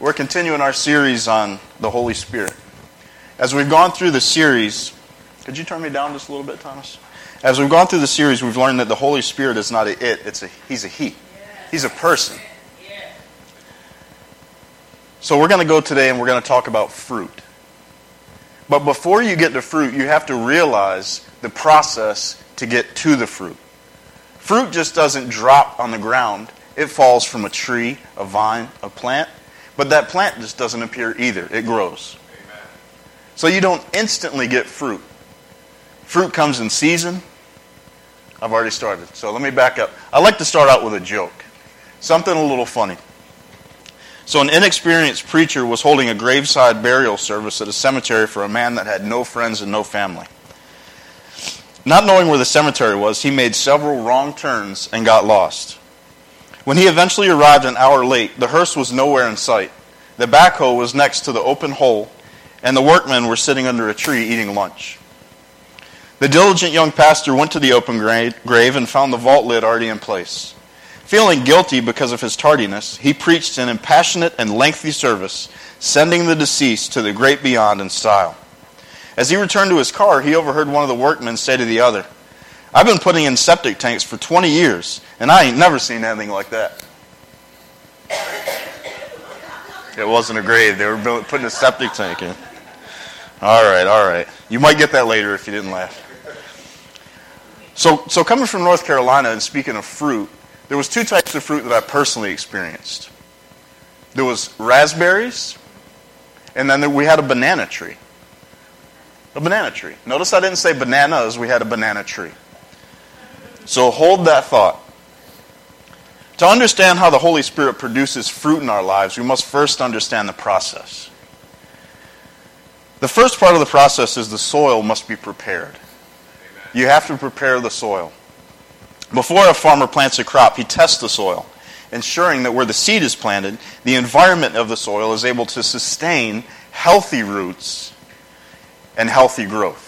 We're continuing our series on the Holy Spirit. As we've gone through the series, could you turn me down just a little bit, Thomas? As we've gone through the series, we've learned that the Holy Spirit is not a it, it's a he's a he. He's a person. So we're going to go today and we're going to talk about fruit. But before you get to fruit, you have to realize the process to get to the fruit. Fruit just doesn't drop on the ground. It falls from a tree, a vine, a plant, but that plant just doesn't appear either. It grows. So you don't instantly get fruit. Fruit comes in season. I've already started. So let me back up. I like to start out with a joke. Something a little funny. So an inexperienced preacher was holding a graveside burial service at a cemetery for a man that had no friends and no family. Not knowing where the cemetery was, he made several wrong turns and got lost. When he eventually arrived an hour late, the hearse was nowhere in sight. The backhoe was next to the open hole, and the workmen were sitting under a tree eating lunch. The diligent young pastor went to the open grave and found the vault lid already in place. Feeling guilty because of his tardiness, he preached an impassionate and lengthy service, sending the deceased to the great beyond in style. As he returned to his car, he overheard one of the workmen say to the other, I've been putting in septic tanks for 20 years, and I ain't never seen anything like that. It wasn't a grave. They were putting a septic tank in. All right, all right. You might get that later if you didn't laugh. So, so coming from North Carolina and speaking of fruit, there was two types of fruit that I personally experienced. There was raspberries, and then we had a banana tree. A banana tree. Notice I didn't say bananas, we had a banana tree. So hold that thought. To understand how the Holy Spirit produces fruit in our lives, we must first understand the process. The first part of the process is the soil must be prepared. You have to prepare the soil. Before a farmer plants a crop, he tests the soil, ensuring that where the seed is planted, the environment of the soil is able to sustain healthy roots and healthy growth.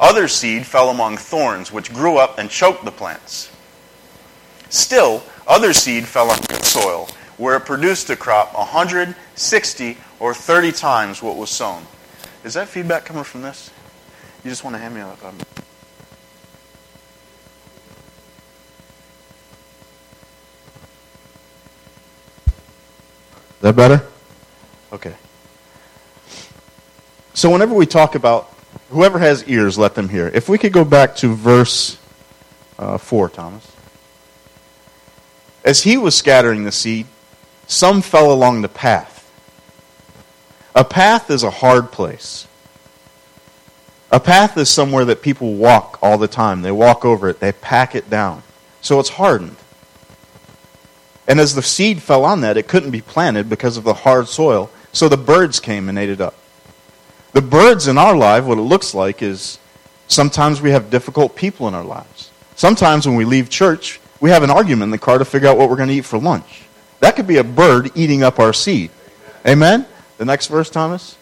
Other seed fell among thorns, which grew up and choked the plants. Still, other seed fell on good soil, where it produced a crop 160 or 30 times what was sown. Is that feedback coming from this? You just want to hand me a. Um... That better? Okay. So, whenever we talk about whoever has ears, let them hear. If we could go back to verse uh, 4, Thomas. As he was scattering the seed, some fell along the path. A path is a hard place. A path is somewhere that people walk all the time. They walk over it, they pack it down. So it's hardened. And as the seed fell on that, it couldn't be planted because of the hard soil. So the birds came and ate it up. The birds in our life, what it looks like is sometimes we have difficult people in our lives. Sometimes when we leave church, we have an argument in the car to figure out what we're going to eat for lunch. That could be a bird eating up our seed. Amen? The next verse, Thomas.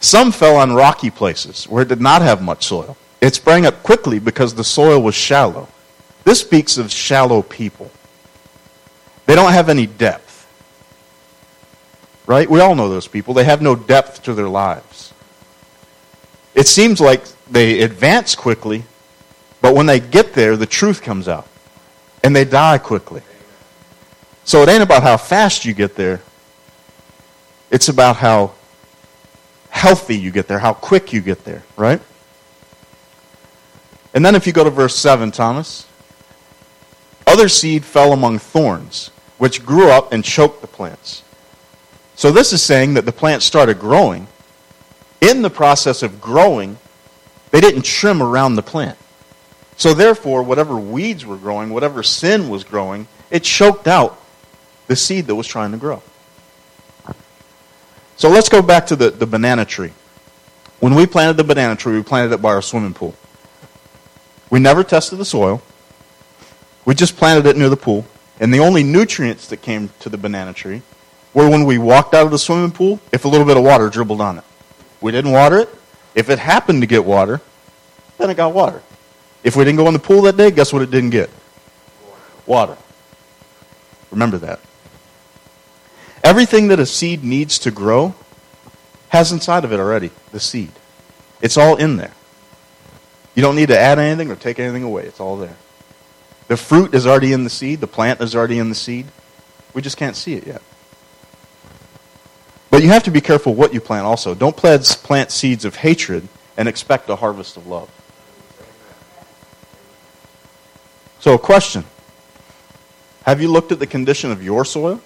Some fell on rocky places where it did not have much soil. It sprang up quickly because the soil was shallow. This speaks of shallow people. They don't have any depth. Right? We all know those people. They have no depth to their lives. It seems like they advance quickly, but when they get there, the truth comes out. And they die quickly. So it ain't about how fast you get there, it's about how healthy you get there, how quick you get there, right? And then if you go to verse 7, Thomas, other seed fell among thorns, which grew up and choked the plants. So this is saying that the plant started growing. In the process of growing, they didn't trim around the plant. So therefore, whatever weeds were growing, whatever sin was growing, it choked out the seed that was trying to grow. So let's go back to the, the banana tree. When we planted the banana tree, we planted it by our swimming pool. We never tested the soil. We just planted it near the pool. And the only nutrients that came to the banana tree were when we walked out of the swimming pool, if a little bit of water dribbled on it. We didn't water it. If it happened to get water, then it got water. If we didn't go in the pool that day, guess what it didn't get? Water. Remember that. Everything that a seed needs to grow has inside of it already the seed. It's all in there. You don't need to add anything or take anything away. It's all there. The fruit is already in the seed, the plant is already in the seed. We just can't see it yet. But you have to be careful what you plant also. Don't plant seeds of hatred and expect a harvest of love. So, a question Have you looked at the condition of your soil?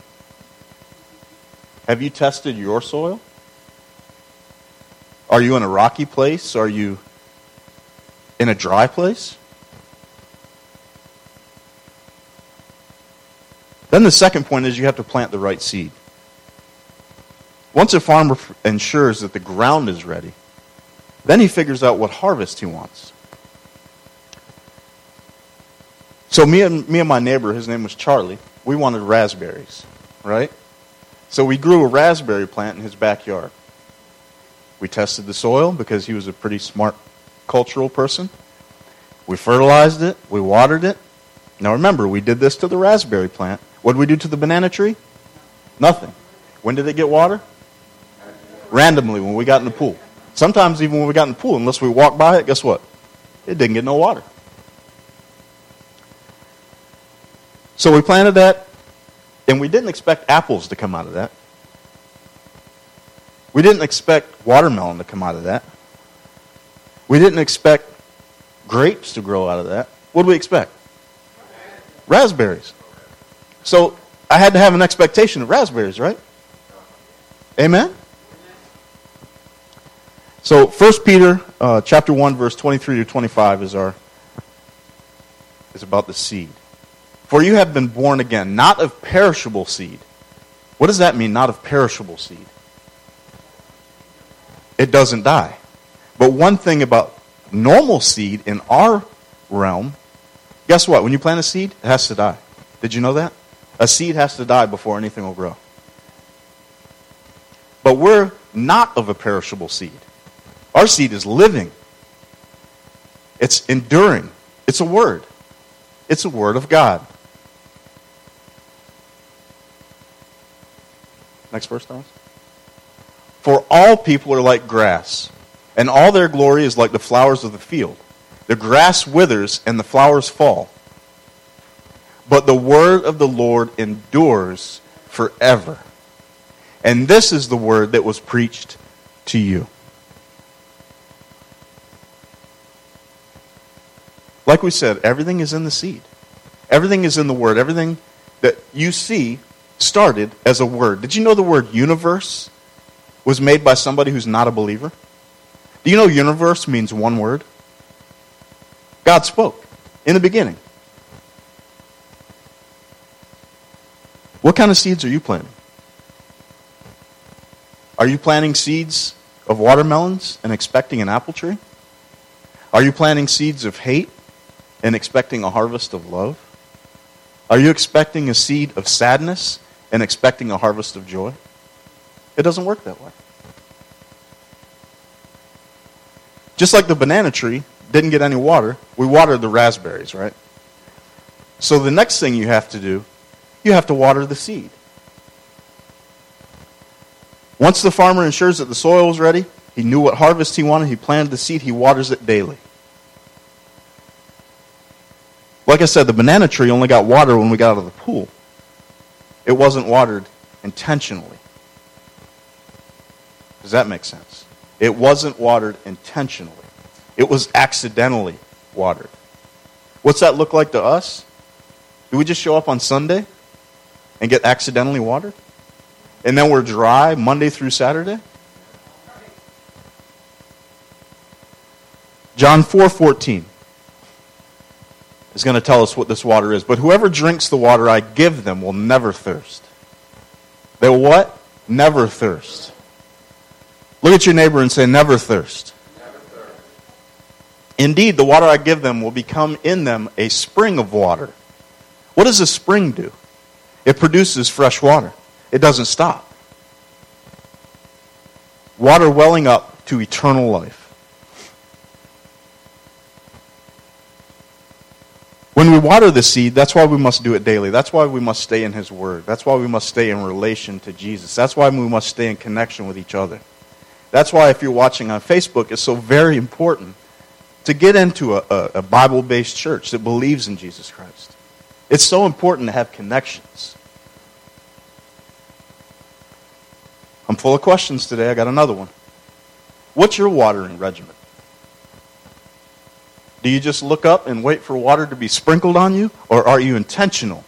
Have you tested your soil? Are you in a rocky place? Are you in a dry place? Then the second point is you have to plant the right seed. Once a farmer ensures that the ground is ready, then he figures out what harvest he wants. So me and me and my neighbor, his name was Charlie, we wanted raspberries, right? So we grew a raspberry plant in his backyard. We tested the soil because he was a pretty smart cultural person. We fertilized it, we watered it. Now remember, we did this to the raspberry plant. What did we do to the banana tree? Nothing. When did it get water? Randomly when we got in the pool. Sometimes even when we got in the pool, unless we walked by it, guess what? It didn't get no water. So we planted that, and we didn't expect apples to come out of that. We didn't expect watermelon to come out of that. We didn't expect grapes to grow out of that. What do we expect? Raspberries. So I had to have an expectation of raspberries, right? Amen? So 1 Peter uh, chapter 1 verse 23 to 25 is our is about the seed. For you have been born again, not of perishable seed. What does that mean, not of perishable seed? It doesn't die. But one thing about normal seed in our realm, guess what? When you plant a seed, it has to die. Did you know that? A seed has to die before anything will grow. But we're not of a perishable seed. Our seed is living, it's enduring. It's a word, it's a word of God. Next verse, Thomas. For all people are like grass, and all their glory is like the flowers of the field. The grass withers and the flowers fall. But the word of the Lord endures forever. And this is the word that was preached to you. Like we said, everything is in the seed. Everything is in the word. Everything that you see started as a word. Did you know the word universe was made by somebody who's not a believer? Do you know universe means one word? God spoke in the beginning. What kind of seeds are you planting? Are you planting seeds of watermelons and expecting an apple tree? Are you planting seeds of hate and expecting a harvest of love? Are you expecting a seed of sadness and expecting a harvest of joy? It doesn't work that way. Just like the banana tree didn't get any water, we watered the raspberries, right? So the next thing you have to do, you have to water the seed. Once the farmer ensures that the soil is ready, he knew what harvest he wanted, he planted the seed, he waters it daily. Like I said, the banana tree only got water when we got out of the pool. It wasn't watered intentionally. Does that make sense? It wasn't watered intentionally. It was accidentally watered. What's that look like to us? Do we just show up on Sunday and get accidentally watered? And then we're dry Monday through Saturday? John 4:14. 4, is going to tell us what this water is. But whoever drinks the water I give them will never thirst. They will what? Never thirst. Look at your neighbor and say, never thirst. Never thirst. Indeed, the water I give them will become in them a spring of water. What does a spring do? It produces fresh water. It doesn't stop. Water welling up to eternal life. When we water the seed, that's why we must do it daily. That's why we must stay in His Word. That's why we must stay in relation to Jesus. That's why we must stay in connection with each other. That's why, if you're watching on Facebook, it's so very important to get into a, a, a Bible based church that believes in Jesus Christ. It's so important to have connections. I'm full of questions today. I got another one. What's your watering regimen? Do you just look up and wait for water to be sprinkled on you, or are you intentional?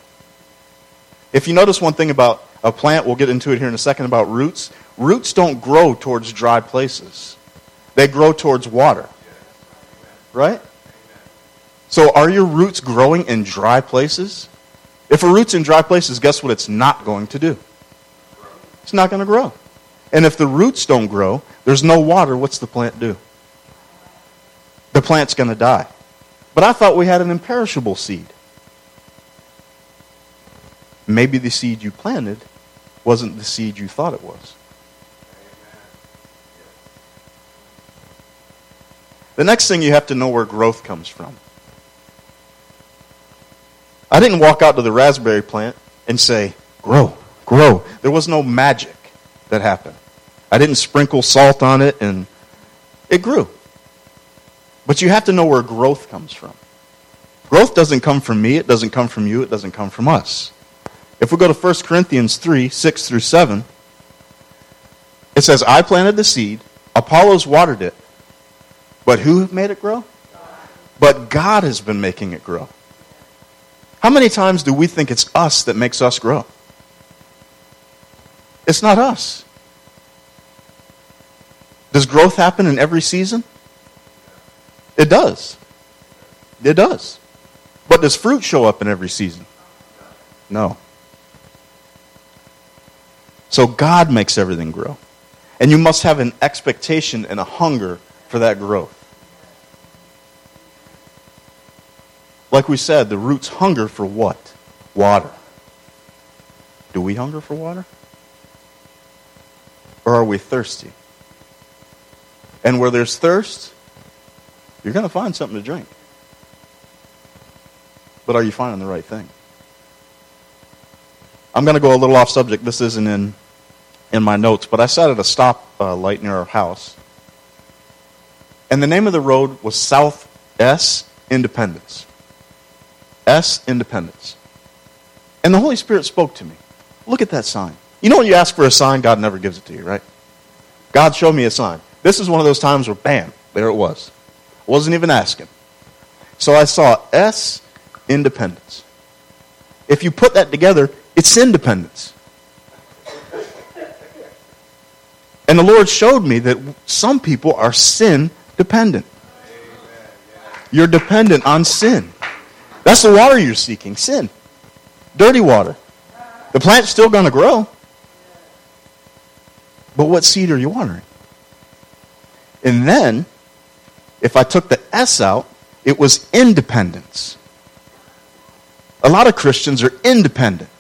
If you notice one thing about a plant, we'll get into it here in a second about roots. Roots don't grow towards dry places, they grow towards water. Right? So, are your roots growing in dry places? If a root's in dry places, guess what it's not going to do? It's not going to grow. And if the roots don't grow, there's no water, what's the plant do? The plant's going to die. But I thought we had an imperishable seed. Maybe the seed you planted wasn't the seed you thought it was. The next thing you have to know where growth comes from. I didn't walk out to the raspberry plant and say, grow, grow. There was no magic that happened. I didn't sprinkle salt on it and it grew. But you have to know where growth comes from. Growth doesn't come from me, it doesn't come from you, it doesn't come from us. If we go to 1 Corinthians 3 6 through 7, it says, I planted the seed, Apollos watered it, but who made it grow? But God has been making it grow. How many times do we think it's us that makes us grow? It's not us. Does growth happen in every season? It does. It does. But does fruit show up in every season? No. So God makes everything grow. And you must have an expectation and a hunger for that growth. Like we said, the roots hunger for what? Water. Do we hunger for water? Or are we thirsty? And where there's thirst, you're going to find something to drink. But are you finding the right thing? I'm going to go a little off subject. This isn't in, in my notes, but I sat at a stop uh, light near our house. And the name of the road was South S Independence. S Independence. And the Holy Spirit spoke to me. Look at that sign. You know when you ask for a sign, God never gives it to you, right? God showed me a sign. This is one of those times where, bam, there it was. Wasn't even asking. So I saw S, independence. If you put that together, it's independence. And the Lord showed me that some people are sin dependent. You're dependent on sin. That's the water you're seeking sin. Dirty water. The plant's still going to grow. But what seed are you watering? And then if I took the S out, it was independence. A lot of Christians are independent.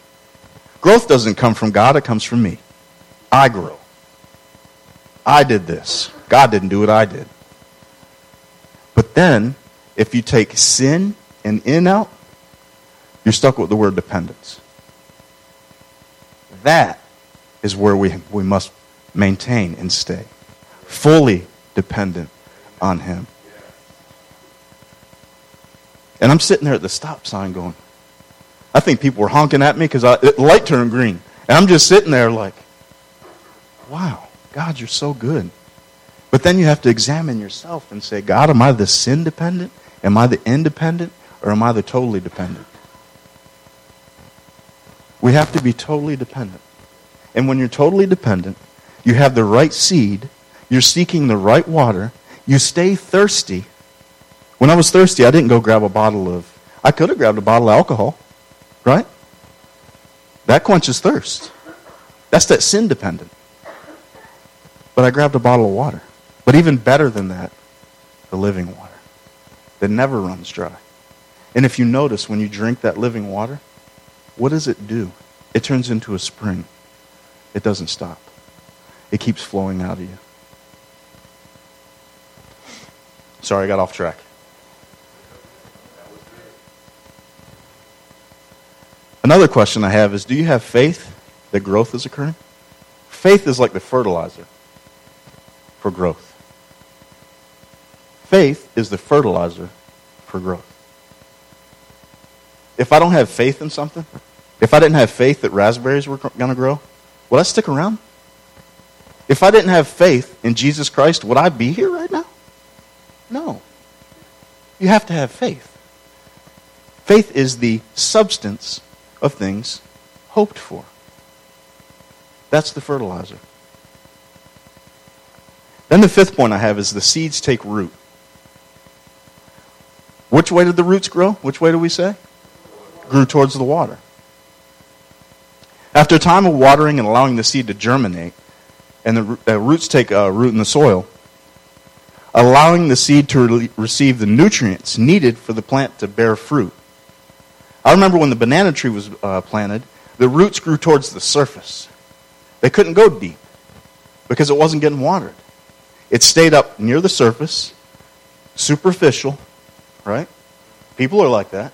Growth doesn't come from God, it comes from me. I grow. I did this. God didn't do what I did. But then, if you take sin and in out, you're stuck with the word dependence. That is where we, we must maintain and stay. Fully dependent on him. And I'm sitting there at the stop sign going, I think people were honking at me because the light turned green. And I'm just sitting there like, wow, God, you're so good. But then you have to examine yourself and say, God, am I the sin dependent? Am I the independent? Or am I the totally dependent? We have to be totally dependent. And when you're totally dependent, you have the right seed, you're seeking the right water, you stay thirsty. When I was thirsty, I didn't go grab a bottle of, I could have grabbed a bottle of alcohol, right? That quenches thirst. That's that sin dependent. But I grabbed a bottle of water. But even better than that, the living water that never runs dry. And if you notice, when you drink that living water, what does it do? It turns into a spring. It doesn't stop, it keeps flowing out of you. Sorry, I got off track. Another question I have is Do you have faith that growth is occurring? Faith is like the fertilizer for growth. Faith is the fertilizer for growth. If I don't have faith in something, if I didn't have faith that raspberries were going to grow, would I stick around? If I didn't have faith in Jesus Christ, would I be here right now? No. You have to have faith. Faith is the substance of things hoped for. That's the fertilizer. Then the fifth point I have is the seeds take root. Which way did the roots grow? Which way do we say? Grew towards the water. After a time of watering and allowing the seed to germinate, and the roots take uh, root in the soil, allowing the seed to re- receive the nutrients needed for the plant to bear fruit. I remember when the banana tree was uh, planted, the roots grew towards the surface. They couldn't go deep because it wasn't getting watered. It stayed up near the surface, superficial, right? People are like that.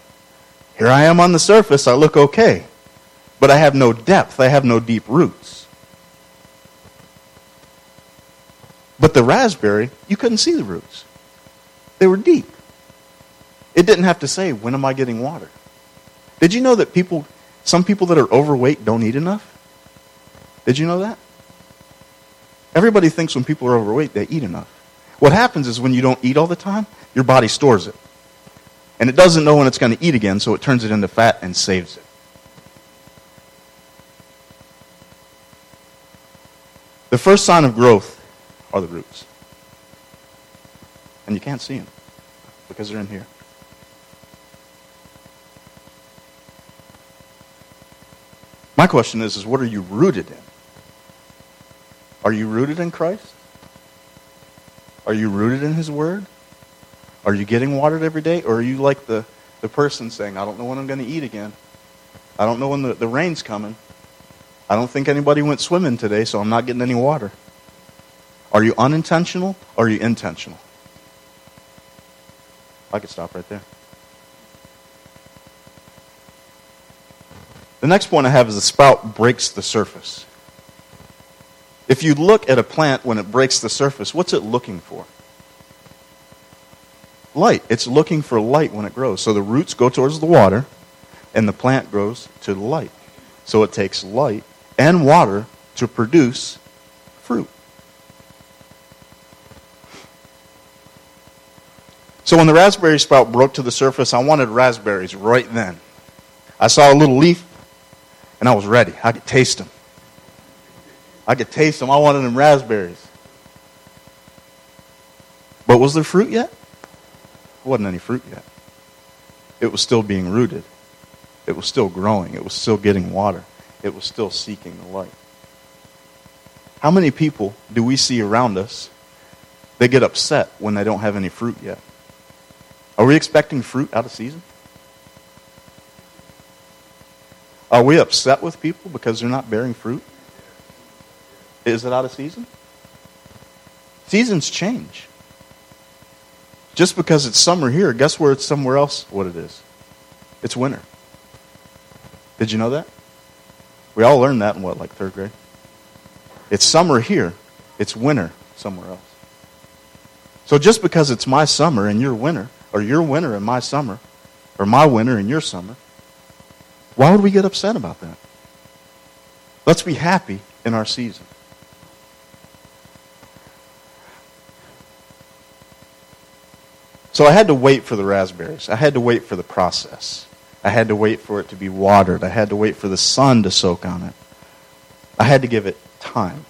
Here I am on the surface, I look okay, but I have no depth, I have no deep roots. But the raspberry, you couldn't see the roots. They were deep. It didn't have to say, when am I getting water? Did you know that people, some people that are overweight don't eat enough? Did you know that? Everybody thinks when people are overweight, they eat enough. What happens is when you don't eat all the time, your body stores it. And it doesn't know when it's going to eat again, so it turns it into fat and saves it. The first sign of growth are the roots. And you can't see them because they're in here. My question is, is what are you rooted in? Are you rooted in Christ? Are you rooted in His Word? Are you getting watered every day? Or are you like the, the person saying, I don't know when I'm going to eat again. I don't know when the, the rain's coming. I don't think anybody went swimming today, so I'm not getting any water. Are you unintentional or are you intentional? I could stop right there. The next point I have is the spout breaks the surface. If you look at a plant when it breaks the surface, what's it looking for? Light. It's looking for light when it grows. So the roots go towards the water, and the plant grows to the light. So it takes light and water to produce fruit. So when the raspberry sprout broke to the surface, I wanted raspberries right then. I saw a little leaf, and I was ready. I could taste them. I could taste them. I wanted them raspberries. But was there fruit yet? There wasn't any fruit yet. It was still being rooted. It was still growing. It was still getting water. It was still seeking the light. How many people do we see around us? They get upset when they don't have any fruit yet. Are we expecting fruit out of season? Are we upset with people because they're not bearing fruit? Is it out of season? Seasons change. Just because it's summer here, guess where it's somewhere else what it is? It's winter. Did you know that? We all learned that in what, like third grade? It's summer here, it's winter somewhere else. So just because it's my summer and your winter, or your winter and my summer, or my winter and your summer, why would we get upset about that? Let's be happy in our season. So I had to wait for the raspberries. I had to wait for the process. I had to wait for it to be watered. I had to wait for the sun to soak on it. I had to give it time.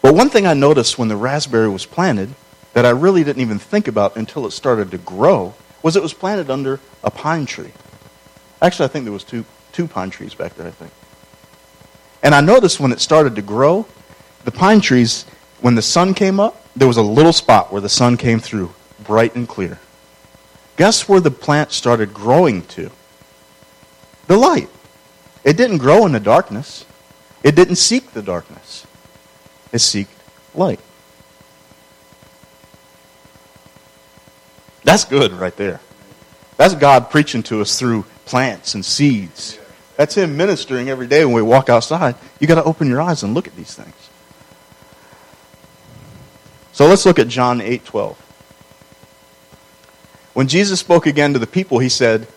But one thing I noticed when the raspberry was planted that I really didn't even think about until it started to grow was it was planted under a pine tree. Actually, I think there was two, two pine trees back there, I think. And I noticed when it started to grow, the pine trees, when the sun came up, there was a little spot where the sun came through, bright and clear. Guess where the plant started growing to? The light. It didn't grow in the darkness. It didn't seek the darkness. It seeked light. That's good right there. That's God preaching to us through plants and seeds. That's Him ministering every day when we walk outside. You got to open your eyes and look at these things. So let's look at John 8 12. When Jesus spoke again to the people, he said,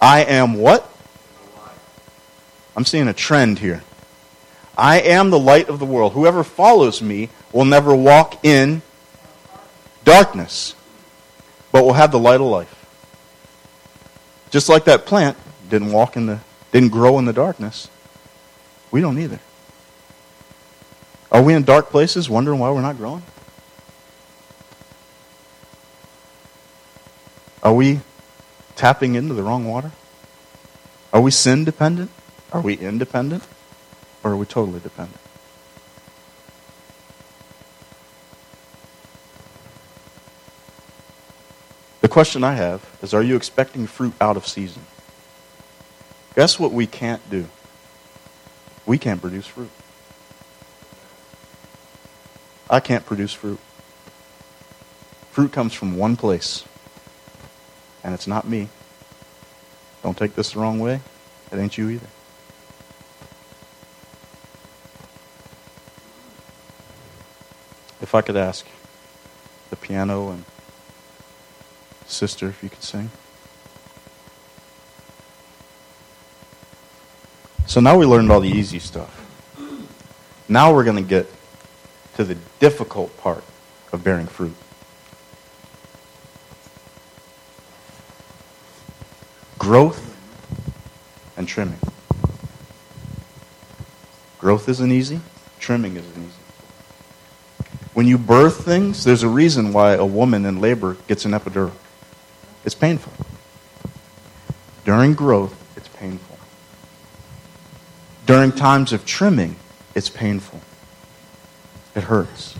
I am what? I'm seeing a trend here. I am the light of the world. Whoever follows me will never walk in darkness, but will have the light of life. Just like that plant didn't walk in the didn't grow in the darkness. We don't either. Are we in dark places wondering why we're not growing? Are we tapping into the wrong water? Are we sin dependent? Are we independent? Or are we totally dependent? The question I have is Are you expecting fruit out of season? Guess what we can't do? We can't produce fruit. I can't produce fruit. Fruit comes from one place, and it's not me. Don't take this the wrong way. It ain't you either. If I could ask the piano and sister if you could sing. So now we learned all the easy stuff. Now we're going to get to the difficult part of bearing fruit. Growth and trimming. Growth isn't easy, trimming isn't easy. When you birth things, there's a reason why a woman in labor gets an epidural. It's painful. During growth, it's painful. During times of trimming, it's painful. It hurts.